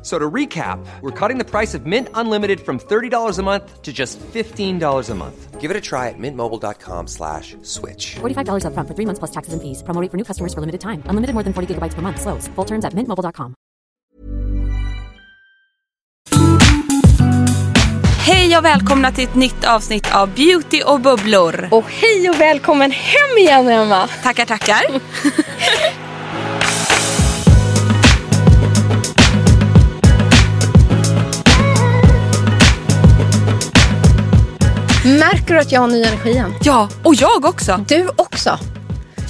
F- So to recap, we're cutting the price of Mint Unlimited from $30 a month to just $15 a month. Give it a try at mintmobile.com slash switch. $45 upfront for three months plus taxes and fees. Promo rate for new customers for limited time. Unlimited more than 40 gigabytes per month. Slows. Full terms at mintmobile.com. Hej och välkomna till ett nytt avsnitt av Beauty och bubblor. Och hej och välkommen hem igen Emma! Tackar, tackar. Märker du att jag har ny energi igen? Ja, och jag också. Du också.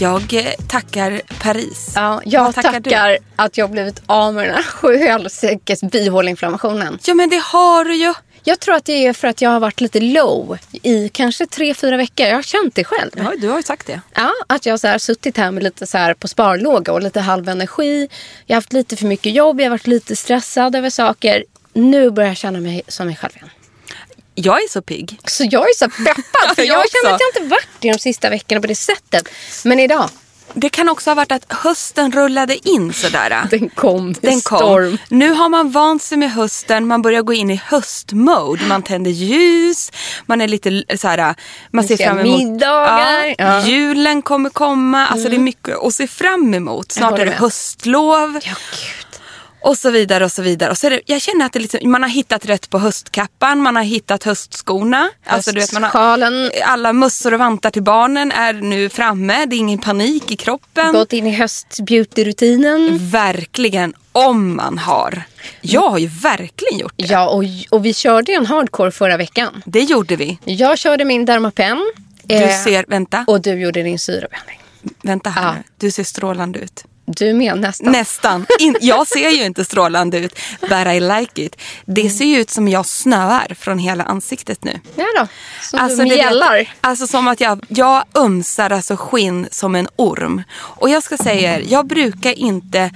Jag eh, tackar Paris. Ja, jag tackar, du? att jag blivit av med den här sjuhelsikes bihåleinflammationen. Ja, men det har du ju. Jag tror att det är för att jag har varit lite low i kanske tre, fyra veckor. Jag har känt det själv. Ja, du har ju sagt det. Ja, att jag har suttit här med lite så här på sparlåga och lite halv energi. Jag har haft lite för mycket jobb, jag har varit lite stressad över saker. Nu börjar jag känna mig som mig själv igen. Jag är så pigg. Så jag är så peppad. För Jag jag känner att jag inte varit det de sista veckorna på det sättet. Men idag, Det kan också ha varit att hösten rullade in sådär. den kom Den kom. storm. Nu har man vant sig med hösten, man börjar gå in i höstmode. Man tänder ljus, man är lite så här, man ser fram emot middagar. Ja. Mm. Julen kommer komma, alltså det är mycket att se fram emot. Snart är det höstlov. Ja, gud. Och så vidare och så vidare. Och så är det, jag känner att det liksom, man har hittat rätt på höstkappan, man har hittat höstskorna. Alltså, du vet, man har, alla mössor och vantar till barnen är nu framme. Det är ingen panik i kroppen. Gått in i höstbeauty-rutinen. Verkligen, om man har. Jag har ju verkligen gjort det. Ja, och, och vi körde en hardcore förra veckan. Det gjorde vi. Jag körde min Dermapen. Du eh, ser, vänta, Och du gjorde din syrabehandling. vänta här Ja. nu. Du ser strålande ut. Du med nästan. Nästan. In, jag ser ju inte strålande ut, but I like it. Det ser ju ut som jag snöar från hela ansiktet nu. Ja då. Som Alltså, du det mjällar. alltså som att jag, jag ömsar alltså skinn som en orm. Och jag ska säga er, jag brukar inte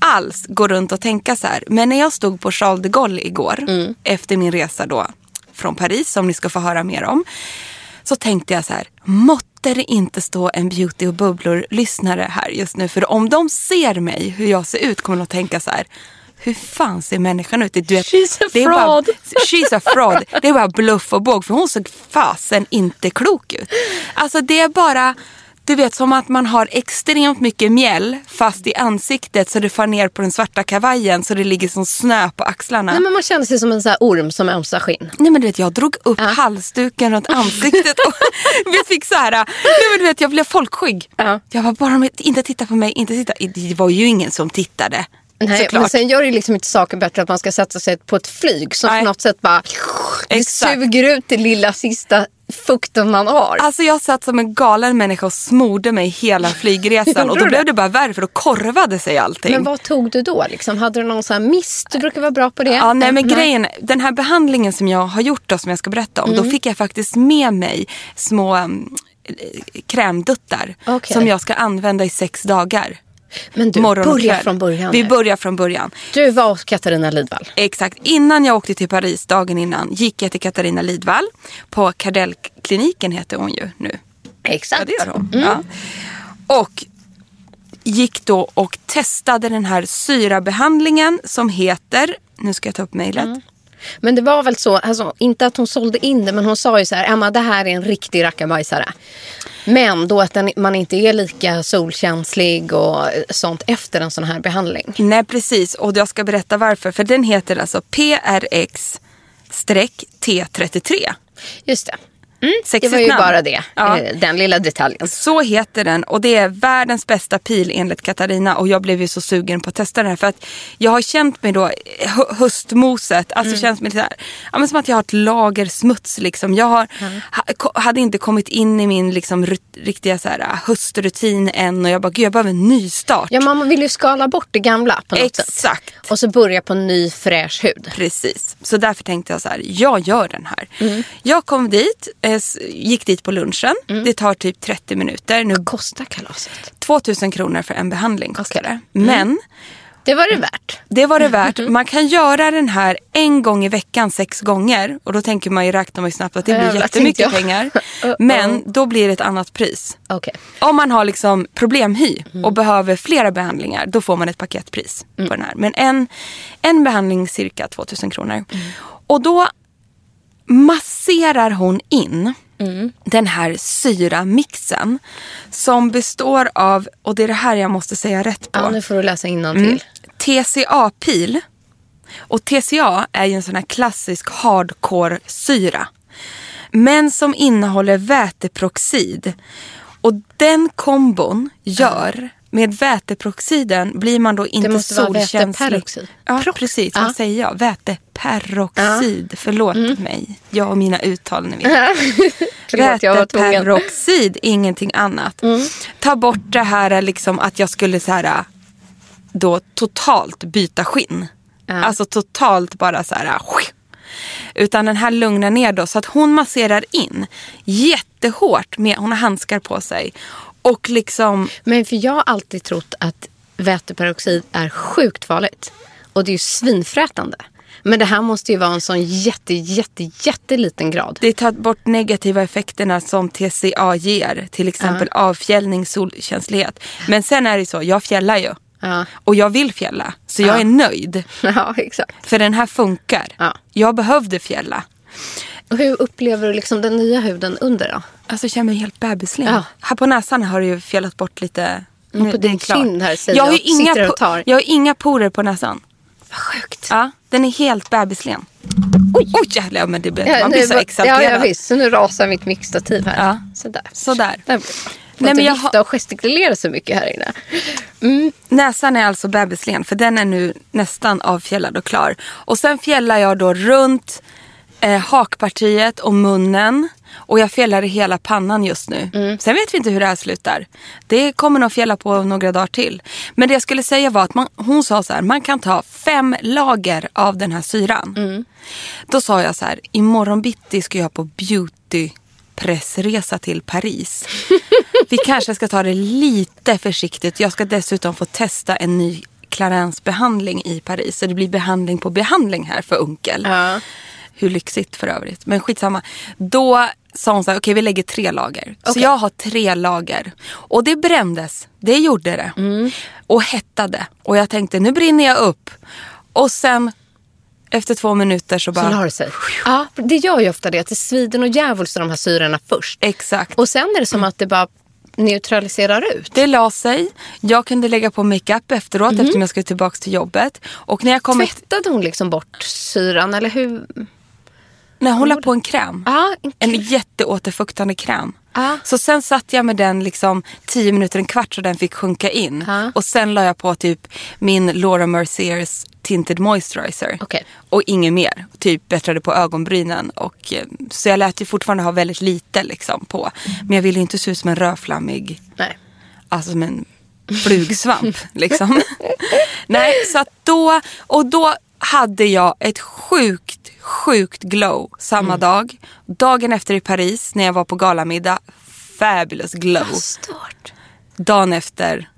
alls gå runt och tänka så här. Men när jag stod på Charles de Gaulle igår, Mm. efter min resa då från Paris, som ni ska få höra mer om. Så tänkte jag så här, måtte det inte stå en beauty och bubblor-lyssnare här just nu. För om de ser mig, hur jag ser ut, kommer de att tänka så här. Hur fan ser människan ut? Du vet, She's a det är bara- fraud. She's a fraud. Det är bara bluff och båg för hon såg fasen inte klok ut. Alltså det är bara, du vet som att man har extremt mycket mjäll fast i ansiktet så det far ner på den svarta kavajen så det ligger som snö på axlarna. Nej, men man känner sig som en så här orm som ömsar skinn. Nej men du vet jag drog upp halsduken runt ansiktet och vi fick så här, nej men du vet jag blev folkskygg. Ja. Jag var bara, inte titta på mig, inte titta. Det var ju ingen som tittade. Nej, såklart. men sen gör det liksom inte saken bättre att man ska sätta sig på ett flyg som Nej. på något sätt bara det suger ut det lilla sista fukten man har. Alltså jag satt som en galen människa och smorde mig hela flygresan och då blev det? bara värre för då korvade sig allting. Men vad tog du då? Liksom? Hade du någon sån här mist? Du brukar vara bra på det. Ja, nej men Mm, grejen, den här behandlingen som jag har gjort då, som jag ska berätta om, Mm. då fick jag faktiskt med mig små um, krämduttar Okej. som jag ska använda i sex dagar. Men du, Morgon börja från början. Vi börjar från början. Du var hos Katarina Lidvall. Exakt. Innan jag åkte till Paris, dagen innan, gick jag till Katarina Lidvall. På Kardellkliniken heter hon ju nu. Exakt. Ja, det gör hon. Mm. Ja. Och gick då och testade den här syrabehandlingen som heter, nu ska jag ta upp mejlet. Men det var väl så, alltså, inte att hon sålde in det men hon sa ju så här, Emma det här är en riktig rackabajsare. Men då att den, man inte är lika solkänslig och sånt efter en sån här behandling. Nej precis och jag ska berätta varför. För den heter alltså PRX-T33. Just det. Sexigt Det var ju namn. bara det, Ja. eh, den lilla detaljen. Så heter den och det är världens bästa pil enligt Katarina och jag blev ju så sugen på att testa den här för att jag har känt mig då hö- höstmoset, alltså Mm. känns mig lite här, ja, men som att jag har ett lager smuts liksom. Jag har, ha, ko- hade inte kommit in i min liksom, rut, riktiga så här, höstrutin än och jag bara, gud jag behöver en ny start. Ja, man vill ju skala bort det gamla på något sätt. Exakt. Och så börja på en ny fräsch hud. Precis, så därför tänkte jag så här, jag gör den här. Mm. Jag kom dit, eh, gick dit på lunchen. Det tar typ 30 minuter. Nu Vad kostar kalaset? 2000 kronor för en behandling kostar Okej. det. Men Det var det värt. det var det värt. Man kan göra den här en gång i veckan sex gånger. Och då tänker man ju, räknar man ju snabbt att det blir Jävlar, jättemycket pengar. Men då blir det ett annat pris. Okej. Om man har liksom problemhy och behöver flera behandlingar då får man ett paketpris på den här. Men en, en behandling cirka 2000 kronor. Och då masserar hon in den här syramixen som består av, och det är det här jag måste säga rätt på. Ja, nu får du läsa innantill. Mm. TCA-pil. Och TCA är ju en sån här klassisk hardcore-syra. Men som innehåller väteperoxid. Och den kombon gör, med väteperoxiden blir man då inte måste vara solkänslig. väteperoxid. Ja, Prox- precis. Ja. Vad säger jag? Väteperoxid. Förlåt mig. Jag och mina uttal. Ni vet. Mm. Väteperoxid, ingenting annat. Ta bort det här liksom att jag skulle så här då totalt byta skinn. Alltså totalt bara så här. Utan den här lugnar ner då så att hon masserar in jättehårt med, hon har handskar på sig. Och liksom, Men för jag har alltid trott att väteperoxid är sjukt farligt. Och det är ju svinfrätande. Men det här måste ju vara en sån jätte, jätte, jätteliten grad. det tar bort negativa effekterna som TCA ger. Till exempel avfjällning, solkänslighet. Men sen är det så, jag fjällar ju. Ja. Och jag vill fjälla. Så jag är nöjd. Ja, exakt. För den här funkar. Ja. Jag behövde fjälla. Och hur upplever du liksom den nya huden under då? Alltså jag känner mig helt bebislen. Ja. Här på näsan har du ju fjällat bort lite. Nu, på din kind här säger jag har inga, jag har inga porer på näsan. Vad sjukt. Ja, den är helt bebislen. Oj, Oj jävlar, men det blir, Ja, man nu blir så var- exalterad. Ja, ja, visst. Så nu rasar mitt mixtativ här. Ja. Sådär. Sådär. Där. Nej, Nej, men jag har- och gestikulera så mycket här inne. Mm. Näsan är alltså bebislen för den är nu nästan avfjällad och klar. Och sen fjällar jag då runt eh, hakpartiet och munnen. Och jag fjällar i hela pannan just nu. Mm. Sen vet vi inte hur det här slutar. Det kommer nog fjälla på några dagar till. Men det jag skulle säga var att man, hon sa så här, man kan ta fem lager av den här syran. Mm. Då sa jag så här, imorgon bitti ska jag på beauty pressresa till Paris. Vi kanske ska ta det lite försiktigt. Jag ska dessutom få testa en ny Clarence behandling i Paris. Så det blir behandling på behandling här för onkel. Ja. Hur lyxigt för övrigt. Men skitsamma. Då sa hon så här, okej vi lägger tre lager. Så Okej. jag har tre lager. Och det brändes. Det gjorde det. Mm. Och hettade. Och jag tänkte, nu brinner jag upp. Och sen efter två minuter så Så bara... la det sig. Ja, det gör ju ofta det. Att det svider och djävulskt de här syrorna först. Exakt. Och sen är det som att det bara neutraliserar ut. Det la sig. Jag kunde lägga på makeup efteråt Mhm. eftersom jag skulle tillbaka till jobbet. Och när jag kom... Tvättade hon liksom bort syran eller hur? När hon la på en kräm. Ja, en En jätteåterfuktande kräm. Ja. Så sen satt jag med den liksom 10 minuter, en kvart så den fick sjunka in. Ja. Och sen la jag på typ min Laura Merciers Tinted Moisturizer. Okej. Och inget mer. Typ bättrade på ögonbrynen. Och, eh, så jag lät ju fortfarande ha väldigt lite liksom på. Men jag ville inte se ut som en rödflammig Nej. alltså som en flugsvamp liksom. Nej, så att då, och då hade jag ett sjukt, sjukt glow samma dag. Dagen efter i Paris när jag var på galamiddag, fabulous glow. Stört. Dagen efter,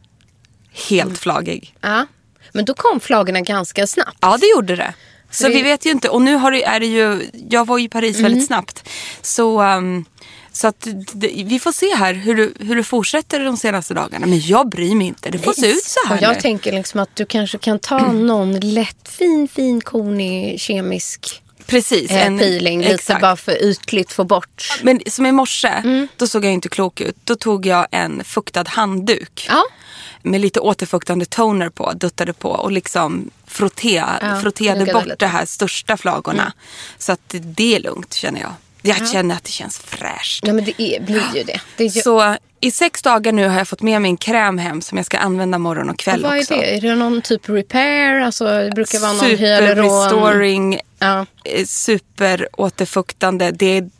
helt flagig. Ja. Men då kom flagorna ganska snabbt. Ja, det gjorde det. Så det- vi vet ju inte. Och nu har det, är det ju, jag var i Paris Mm. väldigt snabbt. Så, um, så att d- vi får se här hur du, hur du fortsätter de senaste dagarna. Men jag bryr mig inte. Det får se ut så här Och jag nu. tänker liksom att du kanske kan ta någon lätt fin, fin konig kemisk Precis. eh, peeling. Lite exakt. bara för ytligt få bort. Men som i morse, Mm. då såg jag inte klok ut. Då tog jag en fuktad handduk. Ja. Med lite återfuktande toner på, duttade på och liksom frotte, Ja, nuggade bort lite. Mm. de här största flagorna. Så att det är lugnt känner jag. Jag känner att det känns fräscht. ja, men det är, blir ju det. det ju, Så i sex dagar nu har jag fått med mig en kräm hem som jag ska använda morgon och kväll vad är också. det? Är det någon typ repair? Alltså, det brukar vara någon Super hyaluron. restoring, Ja. eh, super återfuktande. Det är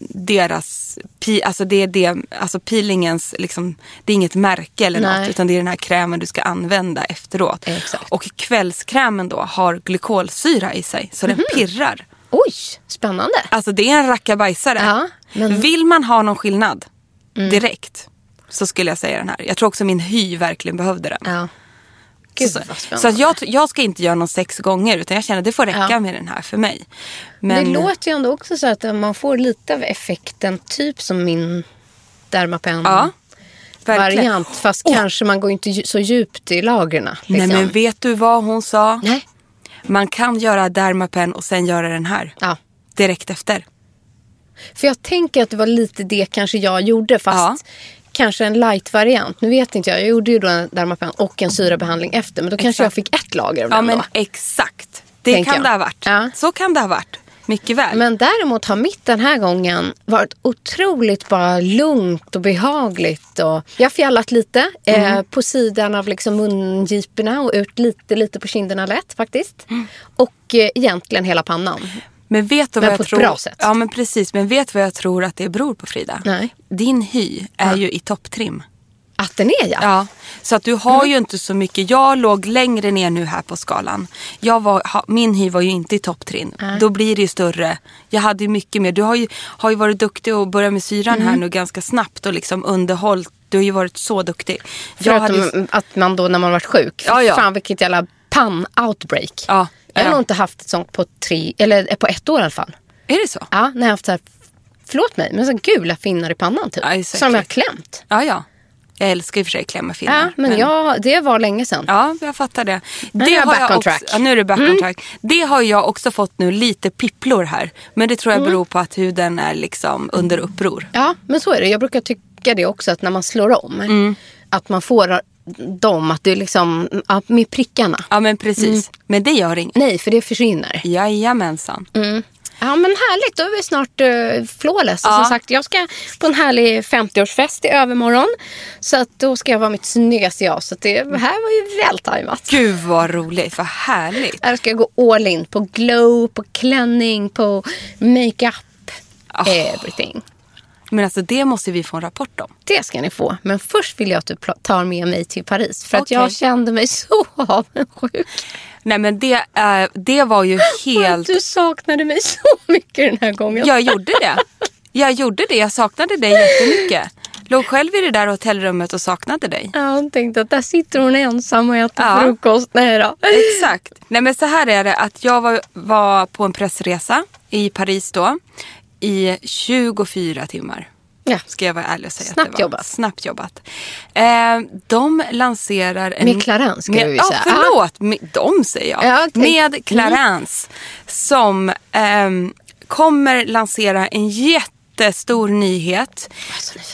deras, alltså det är det, alltså peelingens, liksom, det är inget märke eller Nej. något utan det är den här krämen du ska använda efteråt. Exakt. Och kvällskrämen då har glykolsyra i sig så Mhm. den pirrar. Oj, spännande. Alltså det är en rackabajsare. Ja, men-. Vill man ha någon skillnad direkt så skulle jag säga den här. Jag tror också min hy verkligen behövde den. Ja. Gud, så så jag, jag ska inte göra någon sex gånger utan jag känner att det får räcka Ja. med den här för mig. Men... Det låter ju ändå också så att man får lite av effekten, typ som min Dermapen. ja, verkligen. variant. Fast Åh. kanske man går inte så djupt i lagren. Liksom. Nej men vet du vad hon sa? Nej. Man kan göra Dermapen och sen göra den här. Ja. Direkt efter. För jag tänker att det var lite det kanske jag gjorde. Fast kanske en light-variant. Nu vet inte jag. Jag gjorde ju då en Dermapen och en syrabehandling efter. Men då kanske jag fick ett lager av Ja den men då. exakt. Det Tänker kan jag. det ha varit. Ja. Så kan det ha varit. Mycket väl. Men däremot har mitt den här gången varit otroligt bara lugnt och behagligt. Och jag har fjällat lite Mm. eh, på sidan av liksom mungiporna och ut lite, lite på kinderna lätt faktiskt. Mm. Och eh, egentligen hela pannan. Men vet du Men vad på jag ett tror? bra sätt. Ja men precis. Men vet du vad jag tror att det beror på Frida? Nej. Din hy är ju i topptrim. Att den är ja. Ja, så att du har ju inte så mycket. Jag låg längre ner nu här på skalan. Jag var, ha, min hy var ju inte i topptrim. Då blir det ju större. Jag hade ju mycket mer. Du har ju, har ju varit duktig och börjat med syran här nu ganska snabbt och liksom underhållit. Du har ju varit så duktig. Förutom hade, att man då när man varit sjuk. Ja, ja. Fan vilket jävla pann-outbreak. Ja, Jag har nog inte haft ett sånt på tre, eller på ett år i alla fall. är det så? Ja, när jag har haft så här, förlåt mig, men så gula finnar i pannan typ. Ja, som jag har klämt. Ja, ja. Jag älskar i och för sig klämma finnar. Ja, men, jag, det var länge sedan. Ja, jag fattar det. Nu det är jag back on också, track. Mm. Ja, nu är det back on track. Det har jag också fått nu, lite pipplor här. Men det tror Mm. jag beror på att huden är liksom under uppror. Ja, men så är det. Jag brukar tycka det också att när man slår om. Mm. Att man får dem, att är liksom, ja, med prickarna. Ja men precis. Mm. Men det gör inget. Nej, för det försvinner. Jajamensan. Ja men härligt, då är vi snart uh, flawless. Ja. Som sagt, jag ska på en härlig 50-årsfest i övermorgon. Så att då ska jag vara mitt snyggaste jag. Så det här var ju vältajmat. Gud vad roligt, vad härligt. Här ska jag gå all in på glow, på klänning, på makeup. Ah. Everything. Men alltså det måste vi få en rapport om. Det ska ni få. Men först vill jag att du tar med mig till Paris. För att Okej. jag kände mig så avundsjuk. Nej men det, eh, det var ju helt... Du saknade mig så mycket den här gången. Jag gjorde det. Jag gjorde det, jag saknade dig jättemycket. Låg själv i det där hotellrummet och saknade dig. Ja, hon tänkte att där sitter hon ensam och äter Ja. frukost. Nej då. Exakt. Nej men så här är det att jag var, var på en pressresa i Paris då. I 24 timmar. Ja. Ska jag vara ärlig och säga. Snabbt att det var. jobbat. Snabbt jobbat. Eh, de lanserar en... Med Clarence, ska med, vi ja, säga. förlåt. Med, de säger jag. Ja. Mm. Med Clarence. Som ehm, kommer lansera en jättestor nyhet.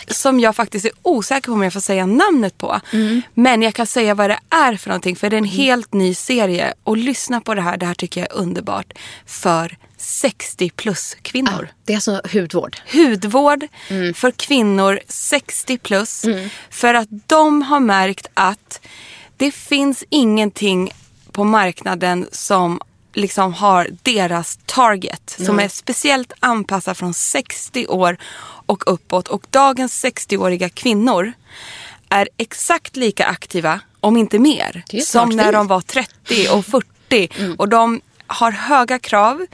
Som jag faktiskt är osäker på om jag får säga namnet på. Mm. Men jag kan säga vad det är för någonting. För det är en helt ny serie. Och lyssna på det här. Det här tycker jag är underbart. För 60 plus kvinnor Det är alltså hudvård. hudvård Mm. för kvinnor 60 plus. För att de har märkt att det finns ingenting på marknaden som liksom har deras target. Som är speciellt anpassad från 60 år och uppåt. Och dagens 60-åriga kvinnor är exakt lika aktiva, om inte mer, som när de var 30 och 40. Och de har höga krav.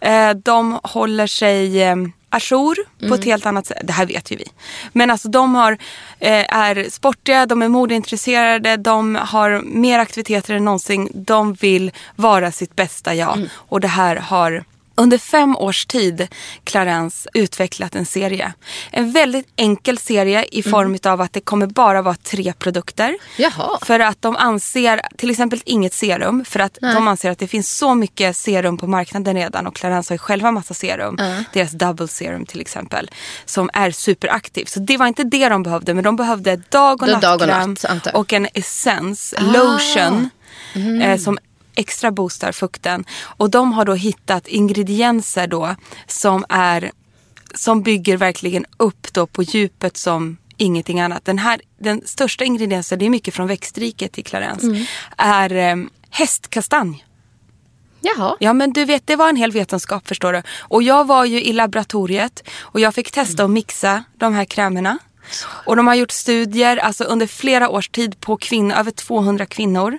Eh, de håller sig... Eh, ajour på ett helt annat sätt. Det här vet ju vi. Men alltså de har, eh, är sportiga, de är modeintresserade, de har mer aktiviteter än någonsin. De vill vara sitt bästa jag. Och det här har under fem års tid Clarence utvecklat en serie. En väldigt enkel serie i form av att det kommer bara vara tre produkter. Jaha. För att de anser, till exempel inget serum, för att de anser att det finns så mycket serum på marknaden redan och Clarence har ju själva massa serum. Deras double serum till exempel. Som är superaktiv. Så det var inte det de behövde men de behövde dag och dag och nattkräm natt, och en essens, lotion. Eh, som extra boostar fukten. Och de har då hittat ingredienser då som är som bygger verkligen upp då på djupet som ingenting annat. Den, här, den största ingrediensen, det är mycket från växtriket i Clarence, är eh, hästkastanj. Jaha. Ja men du vet det var en hel vetenskap förstår du. Och jag var ju i laboratoriet och jag fick testa att mixa de här krämerna. Och de har gjort studier alltså under flera års tid på kvinnor, över 200 kvinnor.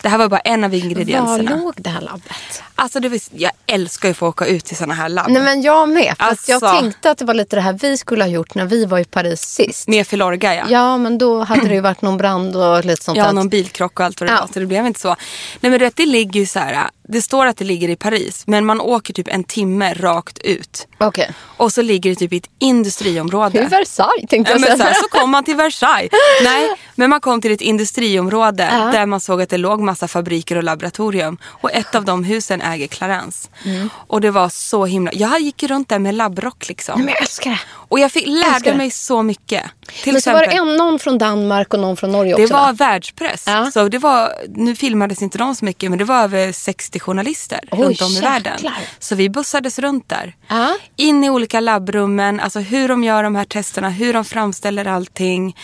Det här var bara en av ingredienserna. Var låg det här labbet? Alltså det vill, jag älskar ju att få åka ut till sådana här labb. Nej men jag med. För att jag Alltså. tänkte att det var lite det här vi skulle ha gjort när vi var i Paris sist. Med Filorga ja. Ja men då hade det ju varit någon brand och lite sånt Ja, där. någon bilkrock och allt vad det Ja. var. Så det blev inte så. Nej men du vet, det ligger ju så här. Det står att det ligger i Paris. Men man åker typ en timme rakt ut. Okej. Och så ligger det typ i ett industriområde. Är Versailles tänkte Ja, jag men så, säga. här, så kom man till Versailles. Nej, men man kom till ett industriområde där man såg att det låg massa fabriker och laboratorium. Och ett av de husen äger Clarence. Mm. Och det var så himla... Jag gick runt där med labbrock liksom. Nej, men jag älskar det. Och jag fick, lärde det. mig så mycket. Till men så var det exempel, en, någon från Danmark och någon från Norge det också var va? världspress. Ja. Så det var, nu filmades inte de så mycket men det var över 60 journalister Oj, runt om i världen. Så vi bussades runt där. Ja. In i olika labbrummen, alltså hur de gör de här testerna, hur de framställer allting.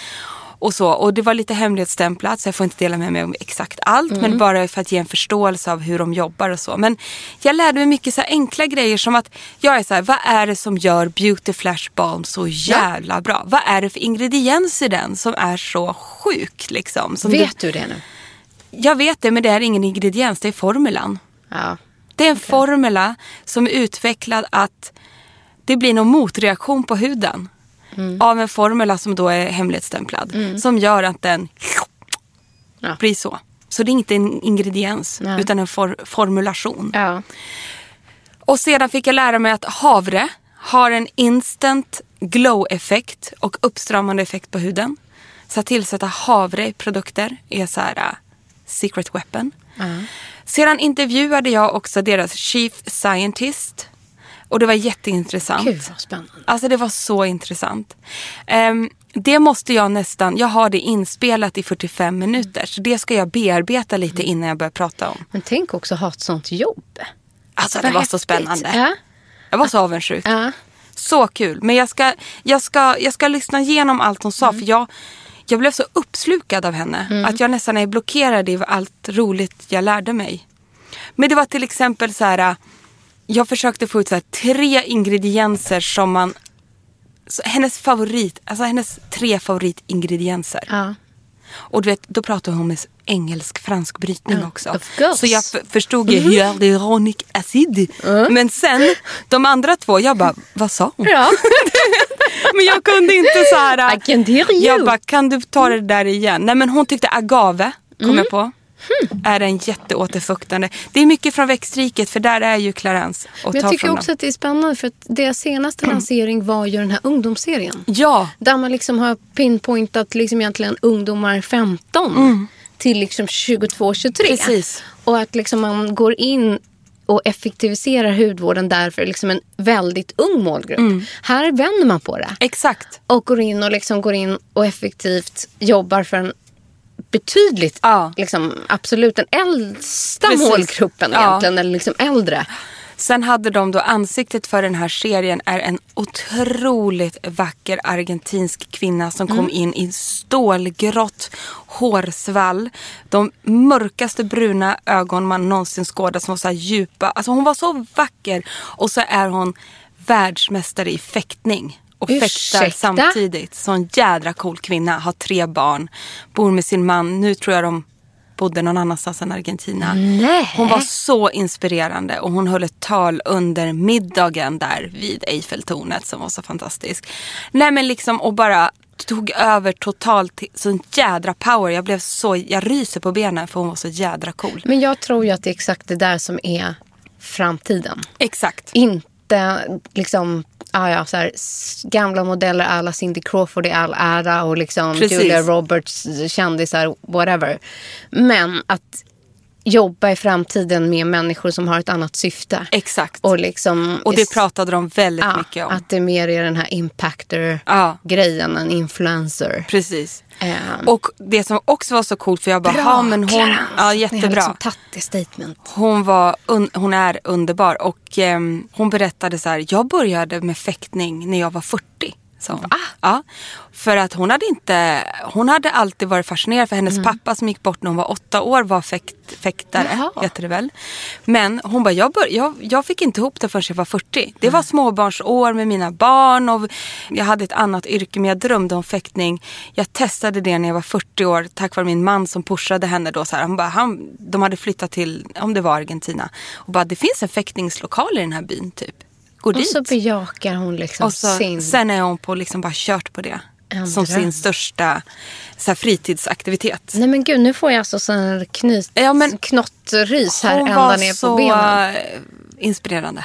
Och så. Och det var lite hemlighetsstämplat så jag får inte dela med mig om exakt allt. Mm. Men bara för att ge en förståelse av hur de jobbar och så. Men jag lärde mig mycket så enkla grejer som att jag är så här, vad är det som gör Beauty Flash Balm så jävla bra? Vad är det för ingrediens i den som är så sjuk liksom? Som Vet du det nu? jag vet det men det är ingen ingrediens, det är formulan. Ja. Det är en formula som är utvecklad att det blir någon motreaktion på huden. Mm. Av en formula som då är hemlighetsstämplad. Som gör att den Ja. blir så. Så det är inte en ingrediens Nej. utan en for- formulation. Ja. Och sedan fick jag lära mig att havre har en instant glow-effekt och uppstramande effekt på huden. Så att tillsätta havre i produkter är så här uh, secret weapon. Sedan intervjuade jag också deras chief scientist. Och det var jätteintressant. Gud vad spännande. Alltså det var så intressant. Ehm, det måste jag nästan, jag har det inspelat i 45 minuter. Så det ska jag bearbeta lite innan jag börjar prata om. Men tänk också ha ett sånt jobb. Alltså det Vad var häftigt. så spännande. Ja. Jag var så avundsjuk. Ja. Så kul. Men jag ska, jag ska, jag ska lyssna igenom allt hon sa. För jag, jag blev så uppslukad av henne. Att jag nästan är blockerad i allt roligt jag lärde mig. Men det var till exempel så här. Jag försökte få ut så här, tre ingredienser som man... Så hennes favorit, alltså hennes tre favoritingredienser. Ja. Och du vet, då pratade hon med engelsk-fransk brytning Ja, också. Så jag förstod ju hyaluronic acid. Men sen, de andra två, jag bara, vad sa hon? Ja. Men jag kunde inte så här. I can hear you. Jag bara, kan du ta det där igen? Nej men hon tyckte agave, kom Mm. jag på. Är en jätteåterfuktande. Det är mycket från växtriket för där är ju Clarence. Och Men jag tycker också dem. att det är spännande för att deras senaste lansering var ju den här ungdomsserien. Ja, Där man liksom har pinpointat liksom egentligen ungdomar 15 till liksom 22-23. Precis. Och att liksom man går in och effektiviserar hudvården där för liksom en väldigt ung målgrupp. Här vänder man på det. exakt. Och går in och liksom går in och effektivt jobbar för en betydligt, Ja. liksom, absolut den äldsta Precis. målgruppen Ja. egentligen. Eller liksom äldre. Sen hade de då ansiktet för den här serien är en otroligt vacker argentinsk kvinna som kom in i stålgrått hårsvall. De mörkaste bruna ögon man någonsin skådat som var så djupa. Alltså hon var så vacker. Och så är hon världsmästare i fäktning. Och fäktar samtidigt. Sån jädra cool kvinna. Har tre barn. Bor med sin man. Nu tror jag de bodde någon annanstans än Argentina. Nej. Hon var så inspirerande och hon höll ett tal under middagen där vid Eiffeltornet som var så fantastisk. Nej men liksom och bara tog över totalt, sån jädra power. Jag blev så, jag ryser på benen för hon var så jädra cool. Men jag tror ju att det är exakt det där som är framtiden. Exakt. Inte liksom ah ja, så här, gamla modeller alla Cindy Crawford i all ära och liksom Precis. Julia Roberts kändisar, whatever. Men att jobba i framtiden med människor som har ett annat syfte. Exakt. Och, liksom, Och det pratade de väldigt ja, mycket om. Att det mer är den här Ja. impactor-grejen, en influencer. Precis. Ehm, Och det som också var så coolt för jag bara, ja men hon, ja jättebra. liksom statement. Hon, var un, hon är underbar och ehm, hon berättade så här, jag började med fäktning när jag var 40. Sa hon. Ja, för att hon hade inte, hon hade alltid varit fascinerad för hennes Mm. pappa som gick bort när hon var åtta år var fäkt, fäktare, Jaha. heter det väl. Men hon bara, jag, bör, jag, jag fick inte ihop det förrän jag var 40. Det Mm. var småbarnsår med mina barn och jag hade ett annat yrke men jag drömde om fäktning. Jag testade det när jag var 40 år tack vare min man som pushade henne då. Så här, han bara, han, de hade flyttat till, om det var Argentina. Och bara, det finns en fäktningslokal i den här byn typ. Gå Och dit. så bejakar hon liksom Och så, sin... sen är hon på liksom bara kört på det. En som sin största så här, fritidsaktivitet. Nej men gud, nu får jag alltså sån här knyt, Ja, men- knottrys här Hon ända var ner så på benen. eh, inspirerande.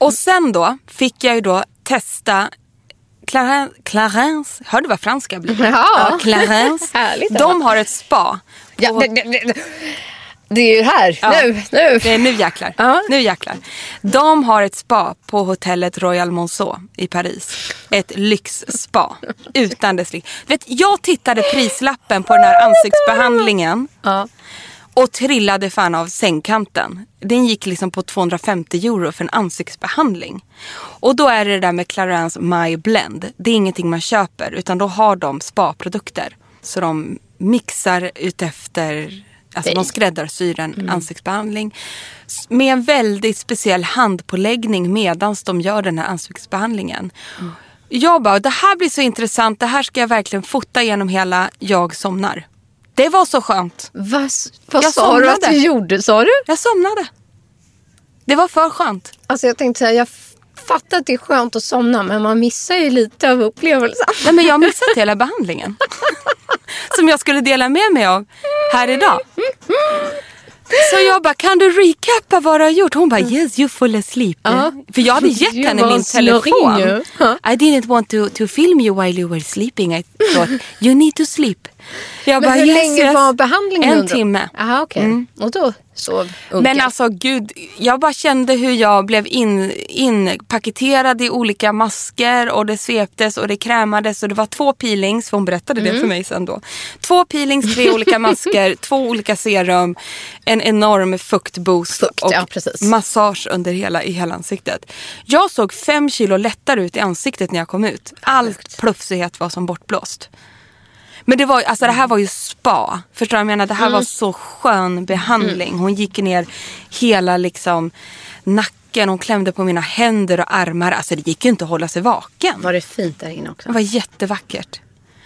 Och sen då fick jag ju då testa Clarence, Clarence hör du vad franska blir? Ja. Clarence. Härligt, De har ett spa. Ja, det, det, det, det är ju här, Ja. nu, nu. Det är nu jäklar. Ja. Nu jäklar. De har ett spa på hotellet Royal Monceau i Paris. Ett lyxspa. Utan dess lik. Vet, jag tittade prislappen på den här ansiktsbehandlingen. Ja. Och trillade fan av sängkanten. Den gick liksom på 250 euro för en ansiktsbehandling. Och då är det det där med Clarence My Blend. Det är ingenting man köper utan då har de spaprodukter. Så de mixar utefter, alltså de skräddarsyr en ansiktsbehandling. s- Med en väldigt speciell handpåläggning medan de gör den här ansiktsbehandlingen. Jag bara, det här blir så intressant. Det här ska jag verkligen fota genom hela Jag somnar. Det var så skönt. Vad, vad Jag sa du att somnade. du gjorde, sa du? Jag somnade. Det var för skönt. Alltså jag tänkte säga, jag fattar att det är skönt att somna men man missar ju lite av upplevelsen. Nej, men jag har missat hela behandlingen. Som jag skulle dela med mig av här idag. Så jag bara, kan du recappa vad du har gjort? Hon bara, yes you fall asleep. Ja. För jag hade gett Det henne min telefon. Ja. I didn't want to, to film you while you were sleeping. I thought, you need to sleep. Jag Men hur yes, länge yes. var behandlingen? En timme. Aha, okej. Och då sov Unken? Men alltså gud, jag bara kände hur jag blev in, inpaketerad i olika masker och det sveptes och det krämades och det var två peelings, för hon berättade Mm. det för mig sen då. Två peelings, tre olika masker, två olika serum, en enorm fuktboost Fukt, och ja, massage under hela, i hela ansiktet. Jag såg fem kilo lättare ut i ansiktet när jag kom ut. All plufsighet var som bortblåst. Men det, var, alltså det här var ju spa. Förstår du vad jag menar? Det här var så skön behandling. Hon gick ner hela liksom nacken. Hon klämde på mina händer och armar. Alltså det gick ju inte att hålla sig vaken. Var det fint där inne också? Det var jättevackert.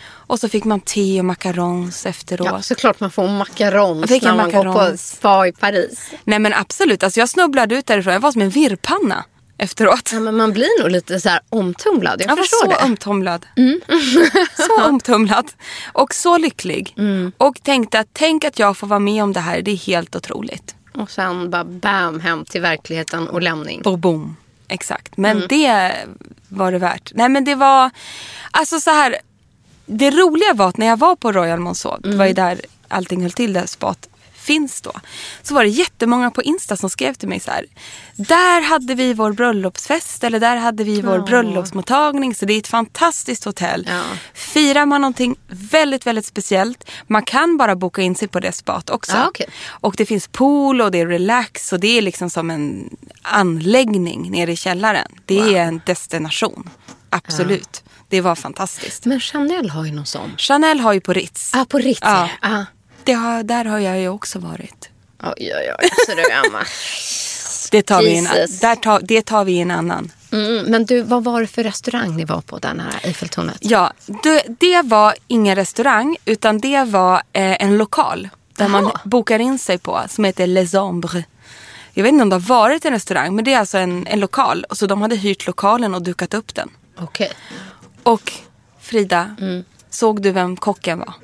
Och så fick man te och macarons efteråt. Ja, såklart man får macarons när en man går på macarons. spa i Paris. Nej men absolut. Alltså jag snubblade ut därifrån. Jag var som en virrpanna efteråt. Ja, men man blir nog lite så här omtumlad. Jag, Jag var förstår så det. Mm. omtumlad. så omtumlad. Och så lycklig. Mm. Och tänkte att tänk att jag får vara med om det här. Det är helt otroligt. Och sen bara bam hem till verkligheten och lämning. Och boom. Exakt. Men Mm. det var det värt. Nej men det var, alltså så här. Det roliga var att när jag var på Royal Monceau, det var ju Mm. där allting höll till, där spat finns då. Så var det jättemånga på Insta som skrev till mig så här. Där hade vi vår bröllopsfest eller där hade vi vår bröllopsmottagning. Så det är ett fantastiskt hotell. Ja. Firar man någonting väldigt, väldigt speciellt. Man kan bara boka in sig på det spat också. Ah, okej. Och det finns pool och det är relax och det är liksom som en anläggning nere i källaren. Det är en destination. Absolut. Det var fantastiskt. Men Chanel har ju någon sån. Chanel har ju på Ritz. Ah, på Ritz Ja. ah. Har, där har jag ju också varit. Oj, oj, oj. Så du, Emma. Det tar, vi en, där tar, det tar vi i en annan. Mm, men du, vad var det för restaurang ni var på där nära Eiffeltornet? Ja, det, det var ingen restaurang utan det var eh, en lokal. Där man Jaha. bokar in sig på som heter Les Ombres. Jag vet inte om det har varit en restaurang men det är alltså en, en lokal. Så de hade hyrt lokalen och dukat upp den. Okej. Och Frida, Mm. Såg du vem kocken var?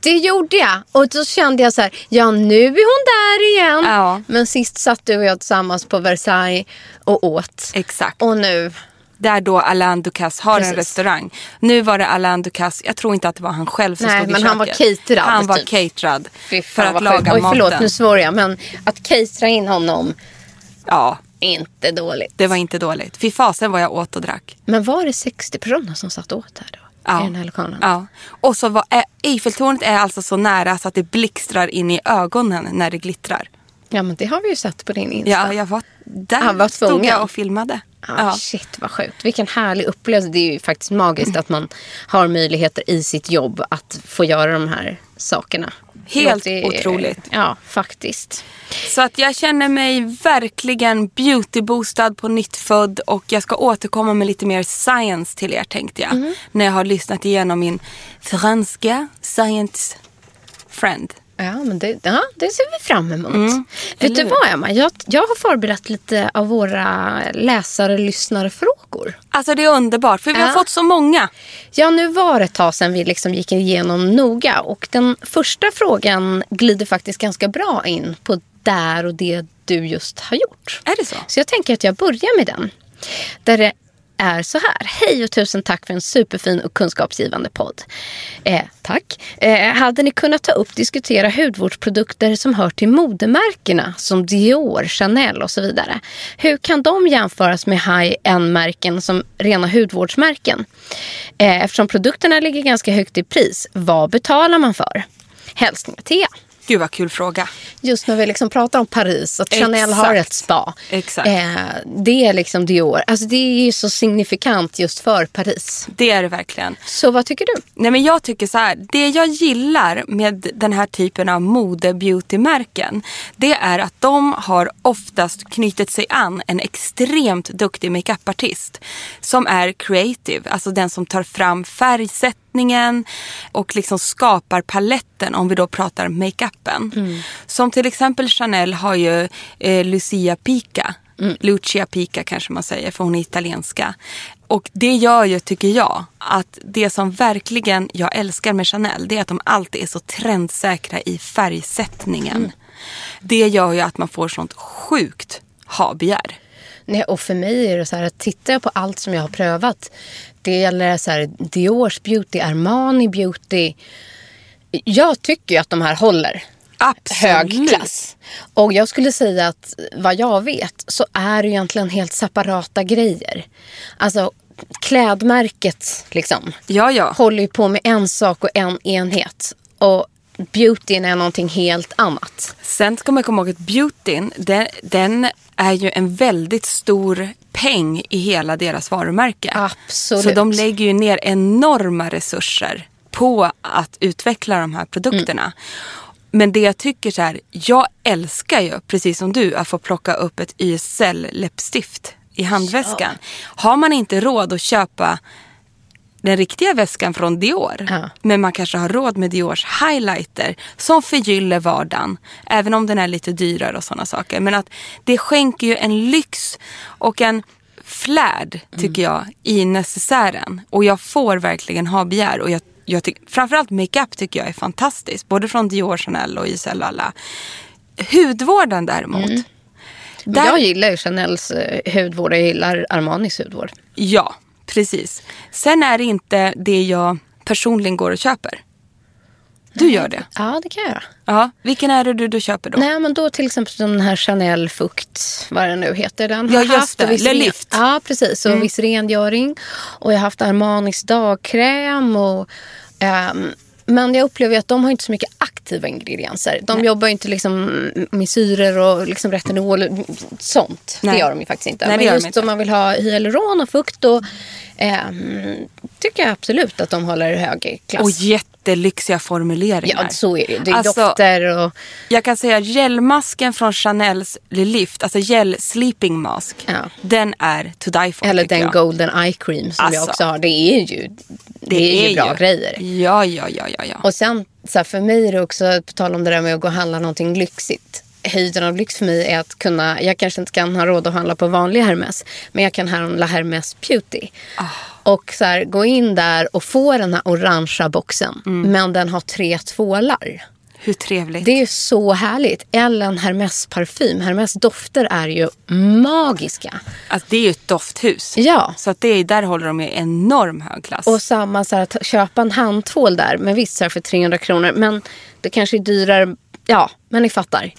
Det gjorde jag. Och då kände jag så här, ja nu är hon där igen. Ja. Men sist satt du och jag tillsammans på Versailles och åt. Exakt. Och nu, Där då Alain Ducasse har en Precis. restaurang. Nu var det Alain Ducasse, jag tror inte att det var han själv som Nej, stod i men köket. han var caterad, Han var typ. caterad. fy För att laga sjukt. Oj förlåt, maten. nu svor jag. Men att catera in honom, Ja, inte dåligt. det var inte dåligt. Fy fasen vad jag åt och drack. Men var det 60 personer som satt åt här då? Ja. I den här lokalen? Ja. Och så var Eiffeltornet är alltså så nära så att det blixtrar in i ögonen när det glittrar. Ja, men det har vi ju sett på din Insta. Ja, jag var där Han var stod jag och filmade. Ah, Ja. Shit vad sjukt. Vilken härlig upplevelse. Det är ju faktiskt magiskt att man har möjligheter i sitt jobb att få göra de här sakerna. Helt är- otroligt. Ja, faktiskt. Så att jag känner mig verkligen beautyboostad på nytt född och jag ska återkomma med lite mer science till er tänkte jag. Mhm. När jag har lyssnat igenom min franska science friend. Ja, men det, ja, det ser vi fram emot. Mm. Vet du vad Emma? Jag, jag har förberett lite av våra läsare lyssnare frågor. Alltså det är underbart för vi har Ja. fått så många. Ja, nu var det ett tag sedan vi liksom gick igenom noga och den första frågan glider faktiskt ganska bra in på där och det du just har gjort. Är det så? Så jag tänker att jag börjar med den. Där det är så här. Hej och tusen tack för en superfin och kunskapsgivande podd. Eh, tack. Eh, hade ni kunnat ta upp diskutera hudvårdsprodukter som hör till modemärkena som Dior, Chanel och så vidare. Hur kan de jämföras med high-end-märken som rena hudvårdsmärken? Eh, eftersom produkterna ligger ganska högt i pris, vad betalar man för? Hälsningar Thea. Gud vad kul fråga. Just när vi liksom pratar om Paris, att Chanel Exakt. har ett spa. Exakt. Eh, det är liksom Dior. Alltså det är ju så signifikant just för Paris. Det är det verkligen. Så vad tycker du? Nej men jag tycker så här, det jag gillar med den här typen av mode-beauty-märken det är att de har oftast knutit sig an en extremt duktig makeupartist som är creative, alltså den som tar fram färgsättningen och liksom skapar paletten om vi då pratar makeupen. Som till exempel Chanel har ju eh, Lucia Pica Lucia Pica kanske man säger för hon är italienska. Och det gör ju, tycker jag, att det som verkligen jag älskar med Chanel det är att de alltid är så trendsäkra i färgsättningen. Det gör ju att man får sånt sjukt ha-begär. Nej, och för mig är det så här att tittar jag på allt som jag har prövat. Det gäller så här Diors beauty, Armani beauty. Jag tycker ju att de här håller hög Absolut. klass. Och jag skulle säga att vad jag vet så är det egentligen helt separata grejer. Alltså klädmärket liksom Ja, ja. håller ju på med en sak och en enhet. Och beautyn är någonting helt annat. Sen ska man komma ihåg att beautyn, den, den är ju en väldigt stor peng i hela deras varumärke. Absolut. Så de lägger ju ner enorma resurser på att utveckla de här produkterna. Men det jag tycker så här, jag älskar ju, precis som du, att få plocka upp ett YSL läppstift i handväskan. Har man inte råd att köpa den riktiga väskan från Dior. Ja. Men man kanske har råd med Diors highlighter som förgyller vardagen. Även om den är lite dyrare och sådana saker. Men att det skänker ju en lyx och en flärd tycker jag i necessären. Och jag får verkligen ha begär. Och jag, jag tyck, framförallt makeup tycker jag är fantastiskt. Både från Dior, Chanel och YSL och alla. Hudvården däremot. Där- Jag gillar ju Chanels eh, hudvård och jag gillar Armanis hudvård. Ja, precis. Sen är det inte det jag personligen går och köper. Du gör det? Ja, det kan jag göra. Ja. Vilken är det du, du köper då? Nej, men då till exempel den här Chanel Fukt, vad den nu heter. Den Ja, har just det. Le Lift. Ja, precis. Och Mm. viss rengöring. Och jag har haft Armanis dagkräm. Och, ehm, men jag upplever att de har inte så mycket aktiva ingredienser. De jobbar ju inte liksom med syror och liksom retinol och sånt. Nej. Det gör de ju faktiskt inte. Nej, men just om man vill ha hyaluron och fukt och ehm, tycker jag absolut att de håller hög klass. Och jättelyxiga formuleringar. ja, så är det ju. Det är Alltså, dofter och... Jag kan säga gelmasken från Chanels Le Lift, alltså gel sleeping mask. Ja. Den är to die for. Eller den jag. Golden Eye Cream som jag Alltså. också har. Det är ju, det är ju bra grejer. Ja, ja, ja, ja. ja. Och sen så här, för mig är det också, på tal om det där med att gå och handla någonting lyxigt. Höjden av lyx för mig är att kunna, jag kanske inte kan ha råd att handla på vanliga Hermes. Men jag kan handla Hermes Beauty. Ah. Och så här, gå in där och få den här orangea boxen. Mm. Men den har tre tvålar. Hur trevligt. Det är så härligt. Eller en Hermes parfym. Hermes dofter är ju magiska. Alltså, det är ju ett dofthus. Ja. Så att det är, där håller de ju enorm hög klass. Och samma så här, att köpa en handtvål där, men visst så här för 300 kronor. Men det kanske är dyrare. Ja, men ni fattar.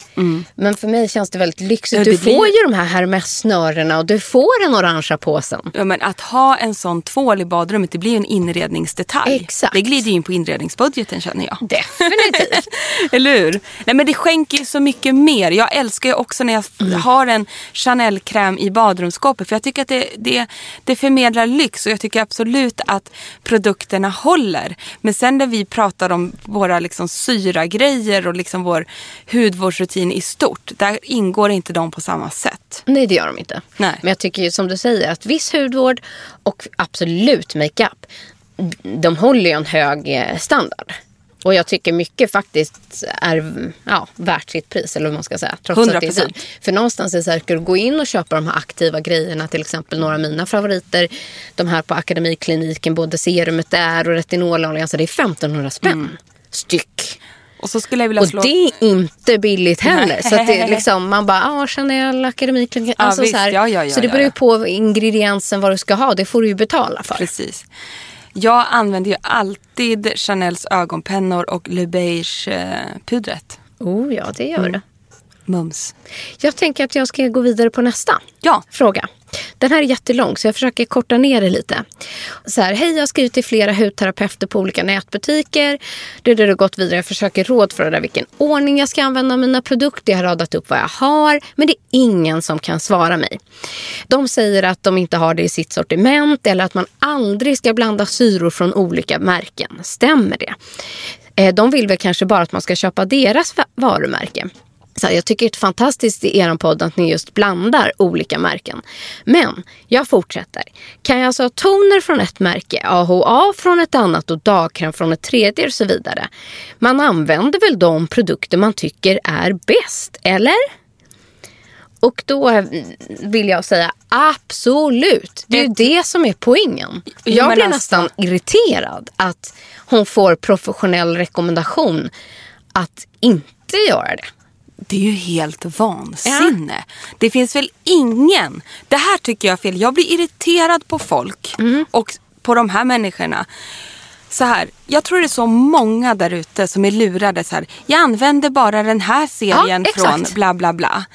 Men för mig känns det väldigt lyxigt. Mm. Du blir- får ju de här Hermes-snörena och du får den orangea påsen. Ja, men att ha en sån tvål i badrummet det blir ju en inredningsdetalj. Exakt. Det glider ju in på inredningsbudgeten känner jag. Definitivt. Eller hur? Nej, men det skänker ju så mycket mer. Jag älskar ju också när jag Mm. har en Chanel-kräm i badrumsskåpet. För jag tycker att det, det, det förmedlar lyx och jag tycker absolut att produkterna håller. Men sen när vi pratar om våra liksom syragrejer och liksom vår hudvårdsrutin i stort. Där ingår inte de på samma sätt. Nej, det gör de inte. Nej. Men jag tycker ju som du säger att viss hudvård och absolut makeup, de håller ju en hög eh, standard. Och jag tycker mycket faktiskt är ja, värt sitt pris, eller vad man ska säga. Trots att det är 100%. dyrt. För någonstans är det ska du gå in och köpa de här aktiva grejerna, till exempel några av mina favoriter, de här på Akademikliniken, både serumet där och retinololjan, så det är 1500 spänn styck. Och så skulle jag vilja Och slå... det är inte billigt heller. Så att det är liksom, man bara, ah, Chanel, Akademikliniken. Ja, Alltså, visst. så, här, Ja, ja, ja, så det ja, beror ju ja. på ingrediensen vad du ska ha. Det får du ju betala för. Precis. Jag använder ju alltid Chanels ögonpennor och Le Beige eh. Oh ja, det gör du. Mums. Jag tänker att jag ska gå vidare på nästa Ja. fråga. Den här är jättelång så jag försöker korta ner det lite. Så här, hej jag har skrivit till flera hudterapeuter på olika nätbutiker. Det har gått vidare. Jag försöker rådfråga vilken ordning jag ska använda mina produkter. Jag har radat upp vad jag har. Men det är ingen som kan svara mig. De säger att de inte har det i sitt sortiment eller att man aldrig ska blanda syror från olika märken. Stämmer det? Eh, De vill väl kanske bara att man ska köpa deras va- varumärke. Så jag tycker det är fantastiskt i er podd att ni just blandar olika märken. Men jag fortsätter. Kan jag alltså ha toner från ett märke, AHA från ett annat och dagkräm från ett tredje och så vidare. Man använder väl de produkter man tycker är bäst, eller? Och då vill jag säga absolut. Det är ju det som är poängen. Jag blir alltså- nästan irriterad att hon får professionell rekommendation att inte göra det. Det är ju helt vansinne. Det finns väl ingen... Det här tycker jag är fel. Jag blir irriterad på folk och på de här människorna så här, jag tror det är så många där ute som är lurade. Så här, jag använder bara den här serien Ja, från bla bla bla.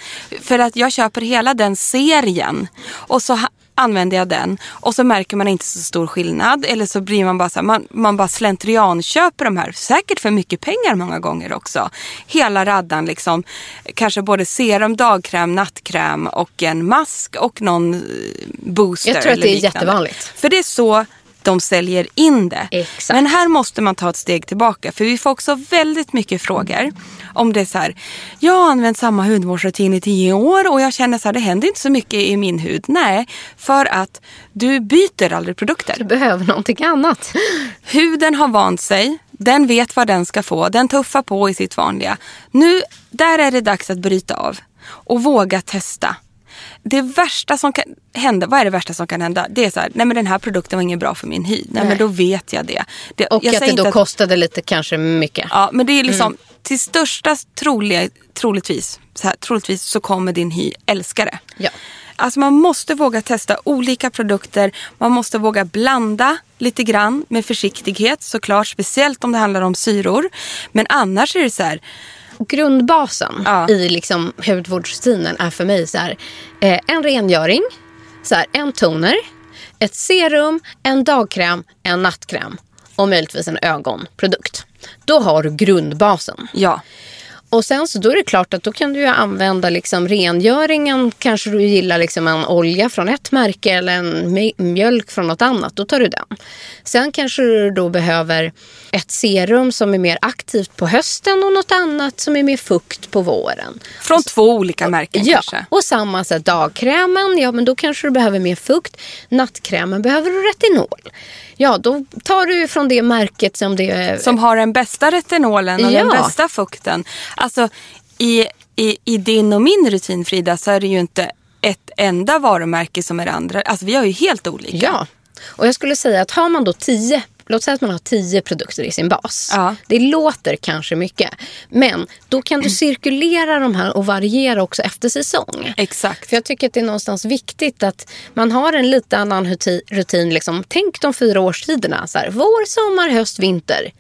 För att jag köper hela den serien och så använder jag den och så märker man inte så stor skillnad. Eller så blir man bara så här, man, man bara slentrian köper de här. Säkert för mycket pengar många gånger också. Hela raddan liksom. Kanske både serum, dagkräm, nattkräm och en mask och någon eh, booster. Jag tror att det är liknande. jättevanligt. För det är så de säljer in det. Exakt. Men här måste man ta ett steg tillbaka. För vi får också väldigt mycket frågor. Om det är så här, jag har använt samma hudvårdsrutin i tio år och jag känner så här, det händer inte så mycket i min hud. Nej, för att du byter aldrig produkter. Du behöver någonting annat. Huden har vant sig, den vet vad den ska få, den tuffar på i sitt vanliga. Nu, där är det dags att bryta av och våga testa. Det värsta som kan hända, vad är det värsta som kan hända? Det är så här, nej men den här produkten var inget bra för min hy. Nej, men då vet jag det. det Och jag att det då inte kostade lite kanske mycket. Ja, men det är liksom Mm. till största troliga, troligtvis, så här, troligtvis så kommer din hy älska det. Ja. Alltså man måste våga testa olika produkter. Man måste våga blanda lite grann med försiktighet såklart. Speciellt om det handlar om syror. Men annars är det så här. Grundbasen Ja. i liksom hudvårdsrutinen är för mig så här, eh, en rengöring, så här, en toner, ett serum, en dagkräm, en nattkräm och möjligtvis en ögonprodukt. Då har du grundbasen. Ja, Och sen så då är det klart att då kan du ju använda liksom rengöringen. Kanske du gillar liksom en olja från ett märke eller en mjölk från något annat. Då tar du den. Sen kanske du då behöver ett serum som är mer aktivt på hösten och något annat som är mer fukt på våren. från två olika märken Ja, kanske. och samma så dagkrämen, ja men då kanske du behöver mer fukt. Nattkrämen behöver du retinol. Ja, då tar du från det märket som det är... Som har den bästa retinolen och den Ja. bästa fukten. Alltså i, i, i din och min rutin Frida så är det ju inte ett enda varumärke som är det andra. Alltså vi har ju helt olika. Ja, och jag skulle säga att har man då tio Låt säga att man har tio produkter i sin bas. Ja. Det låter kanske mycket. Men då kan du cirkulera de här och variera också efter säsong. Exakt. För jag tycker att det är någonstans viktigt att man har en lite annan rutin. Liksom. Tänk de fyra årstiderna. Så här, vår, sommar, höst, vinter.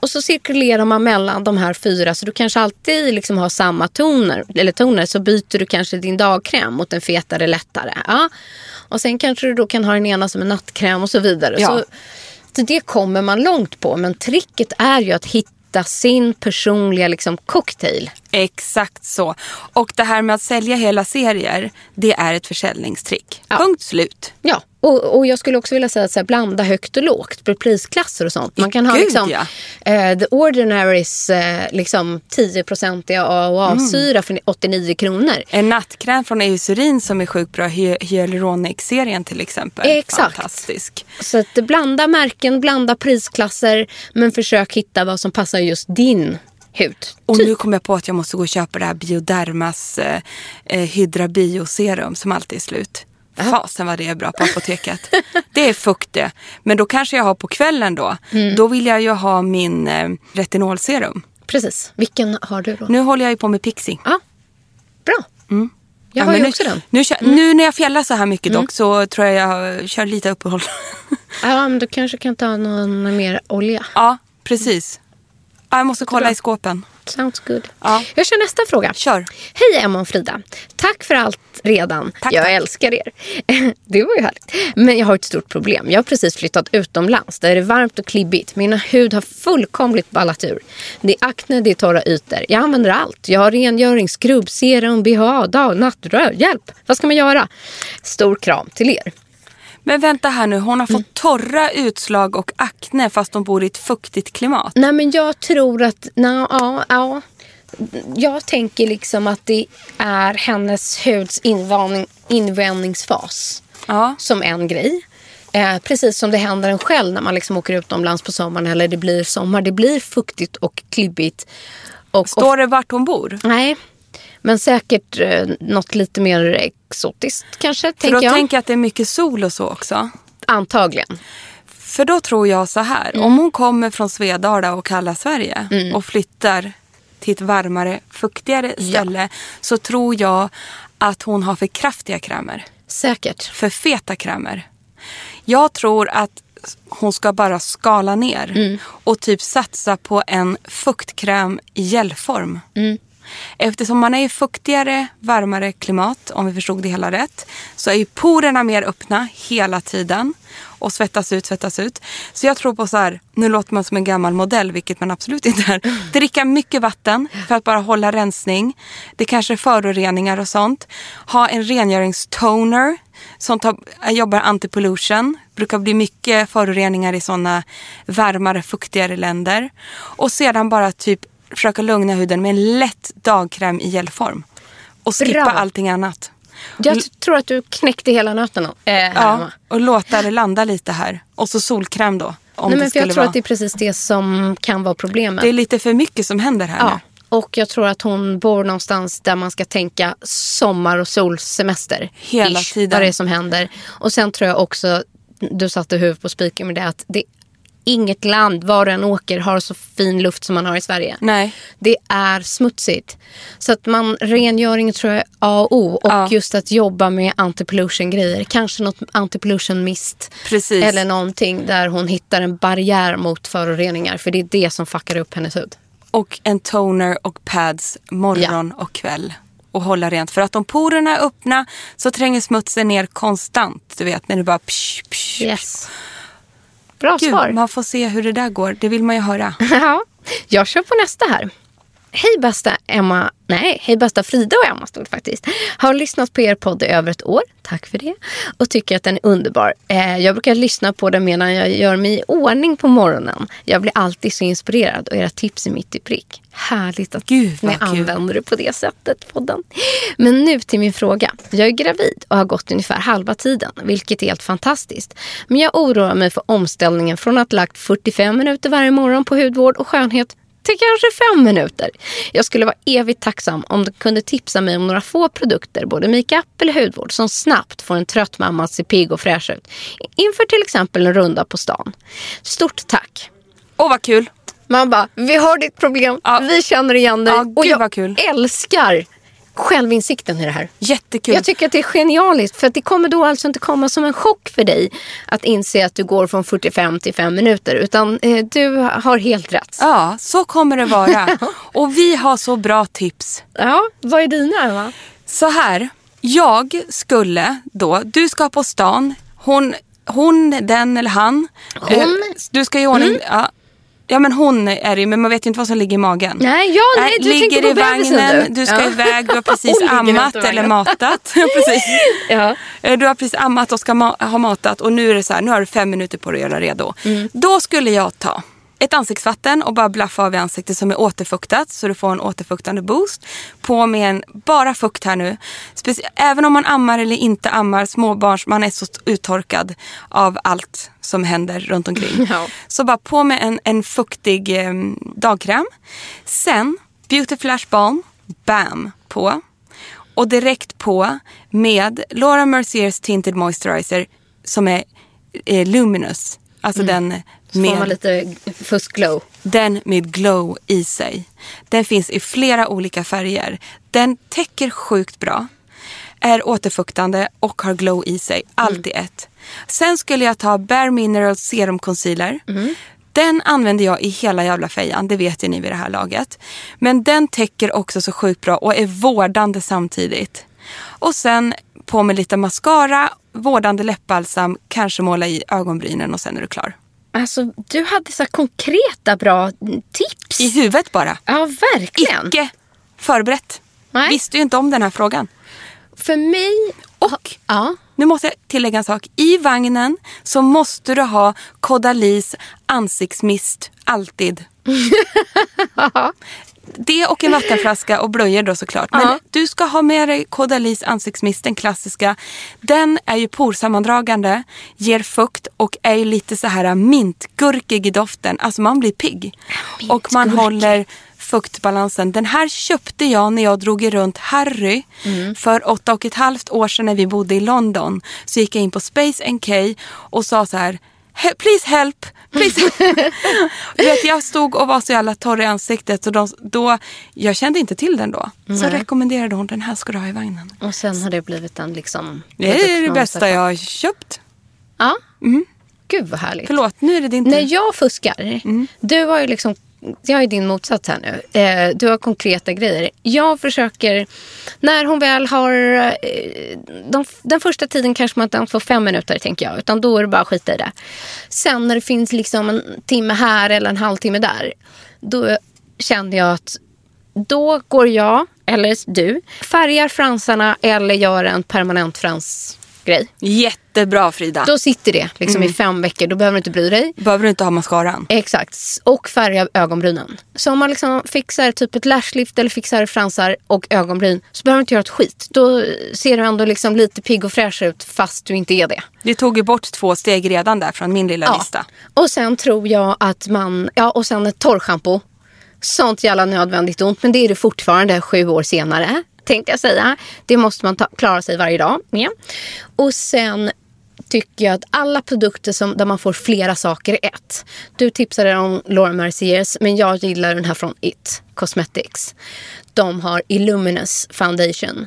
Och så cirkulerar man mellan de här fyra så du kanske alltid liksom har samma toner. Eller toner så byter du kanske din dagkräm mot en fetare, lättare. Ja. Och sen kanske du då kan ha den ena som en nattkräm och så vidare. Ja. Så det kommer man långt på. Men tricket är ju att hitta sin personliga liksom, cocktail. Exakt så. Och det här med att sälja hela serier, det är ett försäljningstrick. Ja. Punkt slut. Ja, och, och jag skulle också vilja säga att så här, blanda högt och lågt prisklasser och sånt. Man kan ha Gud, liksom, ja. eh, The Ordinaries eh, liksom 10-procentiga AHA-syra för 89 kronor. En nattkräm från Eucerin som är sjukt bra, Hy- Hyaluronic-serien till exempel. Exakt. Fantastisk. Så att blanda märken, blanda prisklasser men försök hitta vad som passar just din hud. Och nu kom jag på att jag måste gå och köpa det här Biodermas eh, eh, Hydra Bio-serum som alltid är slut. Fasen vad det är bra på apoteket. det är fukt det. Men då kanske jag har på kvällen då. Mm. Då vill jag ju ha min eh, retinolserum. Precis. Vilken har du då? Nu håller jag ju på med Pixie. Ja, bra. Jag Mm. Ja, har ju nu, också den. Mm. Nu, kör, nu när jag fjällar så här mycket dock så tror jag jag kör lite uppehåll. Ja, men du kanske kan ta någon mer olja. ja, precis. Ja, jag måste kolla i skåpen. Sounds good. Ja. Jag kör nästa fråga. Kör. Hej Emma och Frida. Tack för allt redan. Tack, jag tack. älskar er. Det var ju härligt. Men jag har ett stort problem. Jag har precis flyttat utomlands. Där det är varmt och klibbigt. Min hud har fullkomligt ballat ur. Det är akne, det är torra ytor. Jag använder allt. Jag har rengöring, skrubb, serum, BHA, dag, nattrör. Hjälp! Vad ska man göra? Stor kram till er. Men vänta här nu, hon har Mm. fått torra utslag och akne fast hon bor i ett fuktigt klimat. Nej men jag tror att, na, ja, ja. Jag tänker liksom att det är hennes huds invandring, invändningsfas Ja. som en grej. Eh, precis som det händer en själv när man liksom åker utomlands på sommaren eller det blir sommar. Det blir fuktigt och klibbigt. Och, Står det vart hon bor? nej, men säkert eh, något lite mer exotiskt kanske, För då tänker jag. tänker jag att det är mycket sol och så också. Antagligen. För då tror jag så här, Mm. om hon kommer från Svedala och kalla Sverige och flyttar till ett varmare, fuktigare ställe så tror jag att hon har för kraftiga krämer. Säkert. För feta krämer. Jag tror att hon ska bara skala ner Mm. och typ satsa på en fuktkräm i gelform. Mm. Eftersom man är i fuktigare, varmare klimat, om vi förstod det hela rätt, så är ju porerna mer öppna hela tiden och svettas ut, svettas ut. Så jag tror på så här, nu låter man som en gammal modell, vilket man absolut inte är. Dricka mycket vatten för att bara hålla rensning. Det kanske är föroreningar och sånt. Ha en rengöringstoner som tar, jobbar anti-pollution. brukar bli mycket föroreningar i sådana varmare, fuktigare länder. Och sedan bara typ försöka lugna huden med en lätt dagkräm i gelform. Och skippa Bra. allting annat. Jag tror att du knäckte hela nöten eh, här, Ja, och låta det landa lite här. Och så solkräm då. Om Nej, det men för jag tror vara. att det är precis det som kan vara problemet. Det är lite för mycket som händer här Ja, nu. och jag tror att hon bor någonstans där man ska tänka sommar och solsemester. Hela Ish, tiden. Vad det är som händer. Och sen tror jag också, du satte huvudet på spiken med det, att det inget land, var du än åker, har så fin luft som man har i Sverige. Nej. Det är smutsigt. Så att man, rengöring tror jag är A och O. Och Ja. just att jobba med anti-pollution-grejer. Kanske något anti-pollution-mist. Eller någonting där hon hittar en barriär mot föroreningar. För det är det som fuckar upp hennes hud. Och en toner och pads morgon och kväll. Och hålla rent. För att om porerna är öppna så tränger smutsen ner konstant. Du vet när det bara psh, psh, Yes. Bra Gud, svar. man får se hur det där går. Det vill man ju höra. Ja, jag kör på nästa här. Hej bästa Emma, nej, hej bästa Frida och Emma stod det faktiskt. Har lyssnat på er podd i över ett år, tack för det. Och tycker att den är underbar. Eh, jag brukar lyssna på den medan jag gör mig i ordning på morgonen. Jag blir alltid så inspirerad och era tips är mitt i prick. Härligt att Gud, ni kul. använder det på det sättet, podden. Men nu till min fråga. Jag är gravid och har gått ungefär halva tiden, vilket är helt fantastiskt. Men jag oroar mig för omställningen från att lagt 45 minuter varje morgon på hudvård och skönhet till kanske fem minuter. Jag skulle vara evigt tacksam om du kunde tipsa mig om några få produkter, både makeup eller hudvård, som snabbt får en trött mamma att se pigg och fräsch ut. Inför till exempel en runda på stan. Stort tack! Åh vad kul. Man bara, vi har ditt problem, Ja. vi känner igen dig. Ja, och jag älskar självinsikten i det här. Jättekul. Jag tycker att det är genialiskt för att det kommer då alltså inte komma som en chock för dig att inse att du går från 45 till 5 minuter utan eh, du har helt rätt. Ja, så kommer det vara. och vi har så bra tips. Ja, vad är dina Emma? Så här, jag skulle då, du ska på stan, hon, hon den eller han. Hon? Mm. Eh, du ska i ordning, ja, ja men hon är det men man vet ju inte vad som ligger i magen. Nej, ja, nej, du ligger tänker på i vagnen, du. du, ska Ja. iväg, du har precis ammat eller matat. Precis. Ja. Eh, Du har precis ammat och ska ma- ha matat och nu är det så här, nu har du fem minuter på dig att göra redo. Mm. Då skulle jag ta ett ansiktsvatten och bara blaffa av i ansiktet som är återfuktat så du får en återfuktande boost. På med en, bara fukt här nu. Speci- Även om man ammar eller inte ammar, småbarns, man är så uttorkad av allt som händer runt omkring. Ja. Så bara på med en, en fuktig eh, dagkräm. Sen Beauty Flash Balm, bam, på. Och direkt på med Laura Merciers Tinted Moisturizer som är eh, luminous. Alltså den Så får man med, lite fuskglow. den med glow i sig. Den finns i flera olika färger. Den täcker sjukt bra. Är återfuktande och har glow i sig. Allt i ett. Sen skulle jag ta Bare Minerals Serum Concealer. Den använder jag i hela jävla fejan, det vet ju ni vid det här laget. Men den täcker också så sjukt bra och är vårdande samtidigt. Och sen på med lite mascara, vårdande läppbalsam, kanske måla i ögonbrynen och sen är du klar. Alltså, du hade så konkreta bra tips. I huvudet bara. Ja, verkligen. Icke förberett. Nej. Visste ju inte om den här frågan. För mig... Och Ja. nu måste jag tillägga en sak. I vagnen så måste du ha Caudalis ansiktsmist alltid. Det och en vattenflaska och blöjor då såklart. Men Ja. du ska ha med dig Caudalis ansiktsmist, den klassiska. Den är ju porsammandragande, ger fukt och är ju lite så här mintgurkig i doften. Alltså man blir pigg. Och man håller fuktbalansen. Den här köpte jag när jag drog runt Harry Mm. för åtta och ett halvt år sedan när vi bodde i London. Så gick jag in på Space NK och sa så här "He- Please help, please help. Du vet, jag stod och var så jävla torr i ansiktet. Så de, då, jag kände inte till den då. Så Nej. rekommenderade hon den här ska du ha i vagnen. Och sen har det blivit en liksom... Det är det bästa jag har köpt. Ja. gud vad härligt. Förlåt, nu är det din tur. När jag fuskar, du har ju liksom, jag är din motsats här nu. Eh, du har konkreta grejer. Jag försöker, när hon väl har, eh, de, den första tiden kanske man inte får fem minuter tänker jag. Utan då är det bara att skita i det. Sen när det finns liksom en timme här eller en halvtimme där. Då känner jag att då går jag, eller du, färgar fransarna eller gör en permanent fransgrej. Jättebra Frida. Då sitter det liksom i fem veckor. Då behöver du inte bry dig. behöver du inte ha mascaran. Exakt. Och färga ögonbrynen. Så om man liksom fixar typ ett lashlift eller fixar fransar och ögonbryn så behöver du inte göra ett skit. Då ser du ändå liksom lite pigg och fräsch ut fast du inte är det. Vi tog ju bort två steg redan där från min lilla lista. Och sen tror jag att man, ja och sen ett torrschampo. Sånt jävla nödvändigt ont. Men det är det fortfarande sju år senare. Tänkte jag säga. Det måste man ta, klara sig varje dag med. Och sen tycker jag att alla produkter som, där man får flera saker i ett. Du tipsade om Laura Merciers men jag gillar den här från It Cosmetics. De har Illuminous Foundation.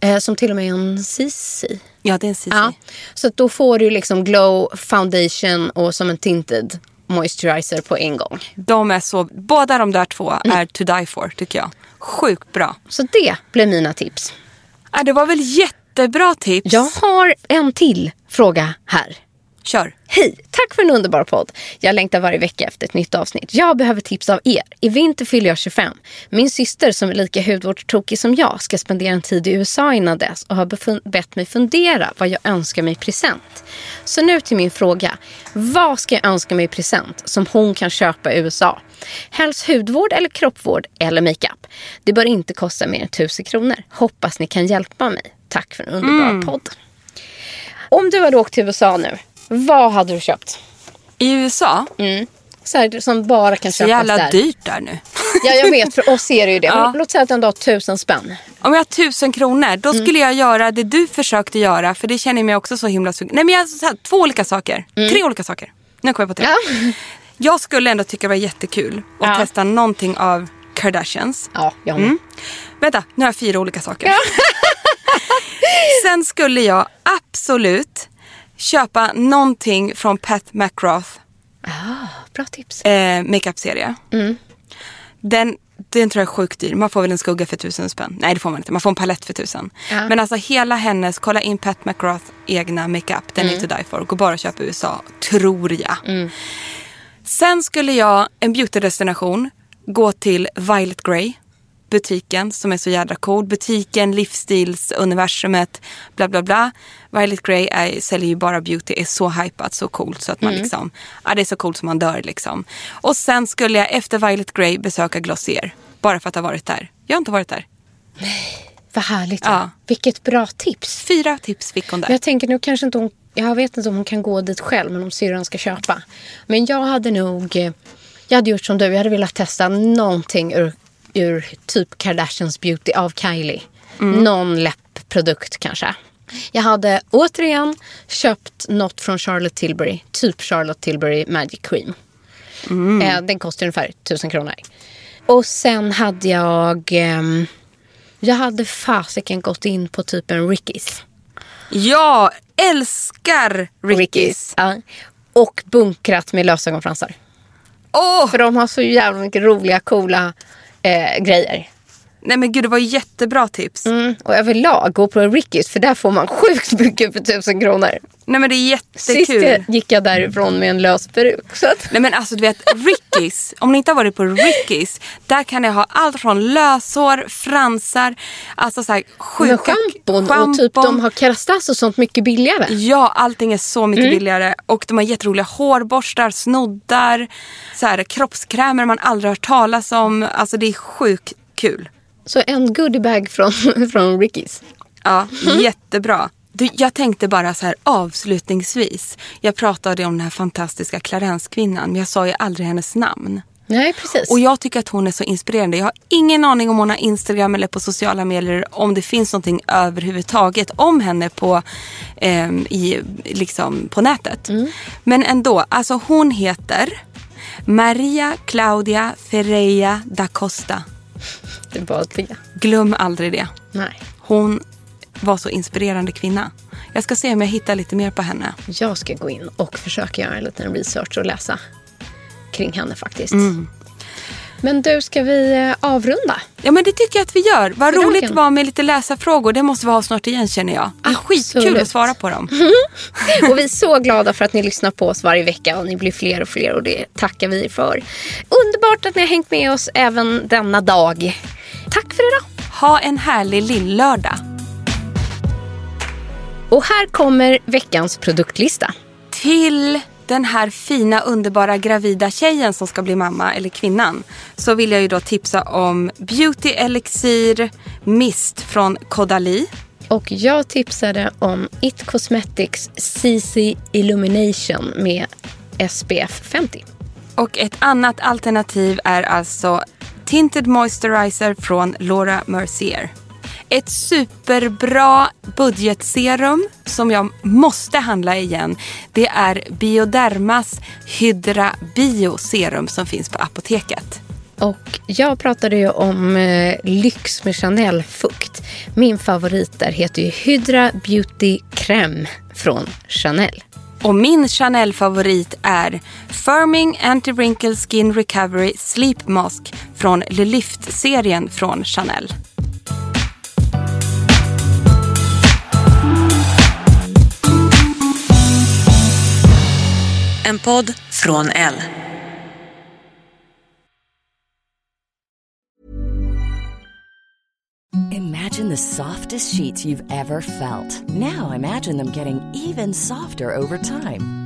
Eh, som till och med är en CC. Ja, det är en CC. Ja, så då får du liksom glow foundation och som en tinted moisturizer på en gång. De är så, båda de där två är to die for tycker jag. Sjukt bra. Så det blir mina tips. Ja, det var väl jättebra tips. Jag har en till fråga här. Kör. Hej! Tack för en underbar podd. Jag längtar varje vecka efter ett nytt avsnitt. Jag behöver tips av er. I vinter fyller jag 25. Min syster som är lika hudvårdstokig som jag ska spendera en tid i USA innan dess och har bett mig fundera vad jag önskar mig i present. Så nu till min fråga. Vad ska jag önska mig i present som hon kan köpa i USA? Helst hudvård eller kroppvård eller makeup. Det bör inte kosta mer än 1000 kronor. Hoppas ni kan hjälpa mig. Tack för en underbar podd. Om du hade åkt till USA nu, vad hade du köpt? I USA, Så här, som bara kan så köpas jävla där. dyrt där nu. Ja, jag vet. För oss är det ju det. Ja. Låt säga att den har tusen spänn. Om jag har tusen kronor, då Mm. skulle jag göra det du försökte göra. För det känner jag mig också så himla sugen. Nej men jag, så här, två olika saker. Tre olika saker. Nu kommer jag på tre. Mm. Ja. Jag skulle ändå tycka det var jättekul att Ja. testa någonting av Kardashians. Ja, jag. Mm. Vänta, nu har jag fyra olika saker. Sen skulle jag absolut köpa någonting från Pat McGrath Bra tips. eh, makeup-serie. Mm. Den, den tror jag är sjukt dyr. Man får väl en skugga för tusen spänn. Nej det får man inte. Man får en palett för tusen. Ja. Men alltså hela hennes, kolla in Pat McGrath egna makeup. Den Mm. är to die for. Gå bara och köp i USA. Tror jag. Sen skulle jag, en beautydestination, gå till Violet Grey. Butiken som är så jädra cool. Butiken, livsstilsuniversumet, bla bla bla. Violet Grey är, säljer ju bara beauty, är så hypat, så coolt så att man liksom, ja det är så coolt som man dör liksom. Och sen skulle jag efter Violet Grey besöka Glossier. Bara för att ha varit där. Jag har inte varit där. Vad härligt. Ja. Vilket bra tips. Fyra tips fick hon där. Jag tänker nu kanske inte hon, jag vet inte om hon kan gå dit själv men om syrran ska köpa. Men jag hade nog, eh, jag hade gjort som du, jag hade velat testa någonting ur, ur typ Kardashians beauty av Kylie. Någon läppprodukt kanske. Jag hade återigen köpt något från Charlotte Tilbury, typ Charlotte Tilbury Magic Cream. Eh, den kostar ungefär 1000 kronor. Och sen hade jag, ehm, jag hade fasiken gått in på typ en Rickies. Jag älskar Rickys. Ja. Och bunkrat med lösögonfransar. Åh! För de har så jävla mycket roliga, coola eh, grejer. Nej men gud det var jättebra tips. Mm. Och överlag, gå på Rickies för där får man sjukt mycket för tusen kronor. Nej men det är Sist jättekul. gick jag därifrån med en lös peruk. Så att, Nej men alltså du vet Rickys, om ni inte har varit på Rickys, där kan ni ha allt från löshår, fransar, alltså så här sjuka... men schampon och typ de har Kerastase och sånt mycket billigare. Ja, allting är så mycket Mm. billigare. Och de har jätteroliga hårborstar, snoddar, så här, kroppskrämer man aldrig hört talas om. Alltså det är sjukt kul. Så en goodiebag från, från Rickies. Ja, Mm. jättebra. Du, jag tänkte bara så här avslutningsvis. Jag pratade om den här fantastiska Clarence-kvinnan, men jag sa ju aldrig hennes namn. Nej, precis. Och jag tycker att hon är så inspirerande. Jag har ingen aning om hon har Instagram eller på sociala medier. Om det finns någonting överhuvudtaget om henne på, ehm, i, liksom, på nätet. Men ändå, alltså hon heter Maria Claudia Ferreira da Costa. Det var. Glöm aldrig det. Nej. Hon var så inspirerande kvinna. Jag ska se om jag hittar lite mer på henne. Jag ska gå in och försöka göra en liten research och läsa kring henne faktiskt. Mm. Men du, ska vi eh, avrunda? Ja men det tycker jag att vi gör. Vad För roligt det var med lite läsarfrågor. Det måste vi ha snart igen känner jag. Det är skitkul att svara på dem. Och vi är så glada för att ni lyssnar på oss varje vecka och ni blir fler och fler och det tackar vi för. Underbart att ni har hängt med oss även denna dag. Tack för idag! Ha en härlig lill-lördag. Och här kommer veckans produktlista. Till den här fina underbara gravida tjejen som ska bli mamma eller kvinnan så vill jag ju då tipsa om Beauty Elixir Mist från Kodali. Och jag tipsade om It Cosmetics CC Illumination med SPF 50. Och ett annat alternativ är alltså Tinted Moisturizer från Laura Mercier. Ett superbra budgetserum som jag måste handla igen. Det är Biodermas Hydra Bio serum som finns på apoteket. Och jag pratade ju om eh, lyx med Chanel-fukt. Min favorit där heter ju Hydra Beauty Crème från Chanel. Och min Chanel-favorit är Firming Anti-Wrinkle Skin Recovery Sleep Mask från Le Lyft-serien från Chanel. En podd från L. Imagine the softest sheets you've ever felt. Now imagine them getting even softer over time.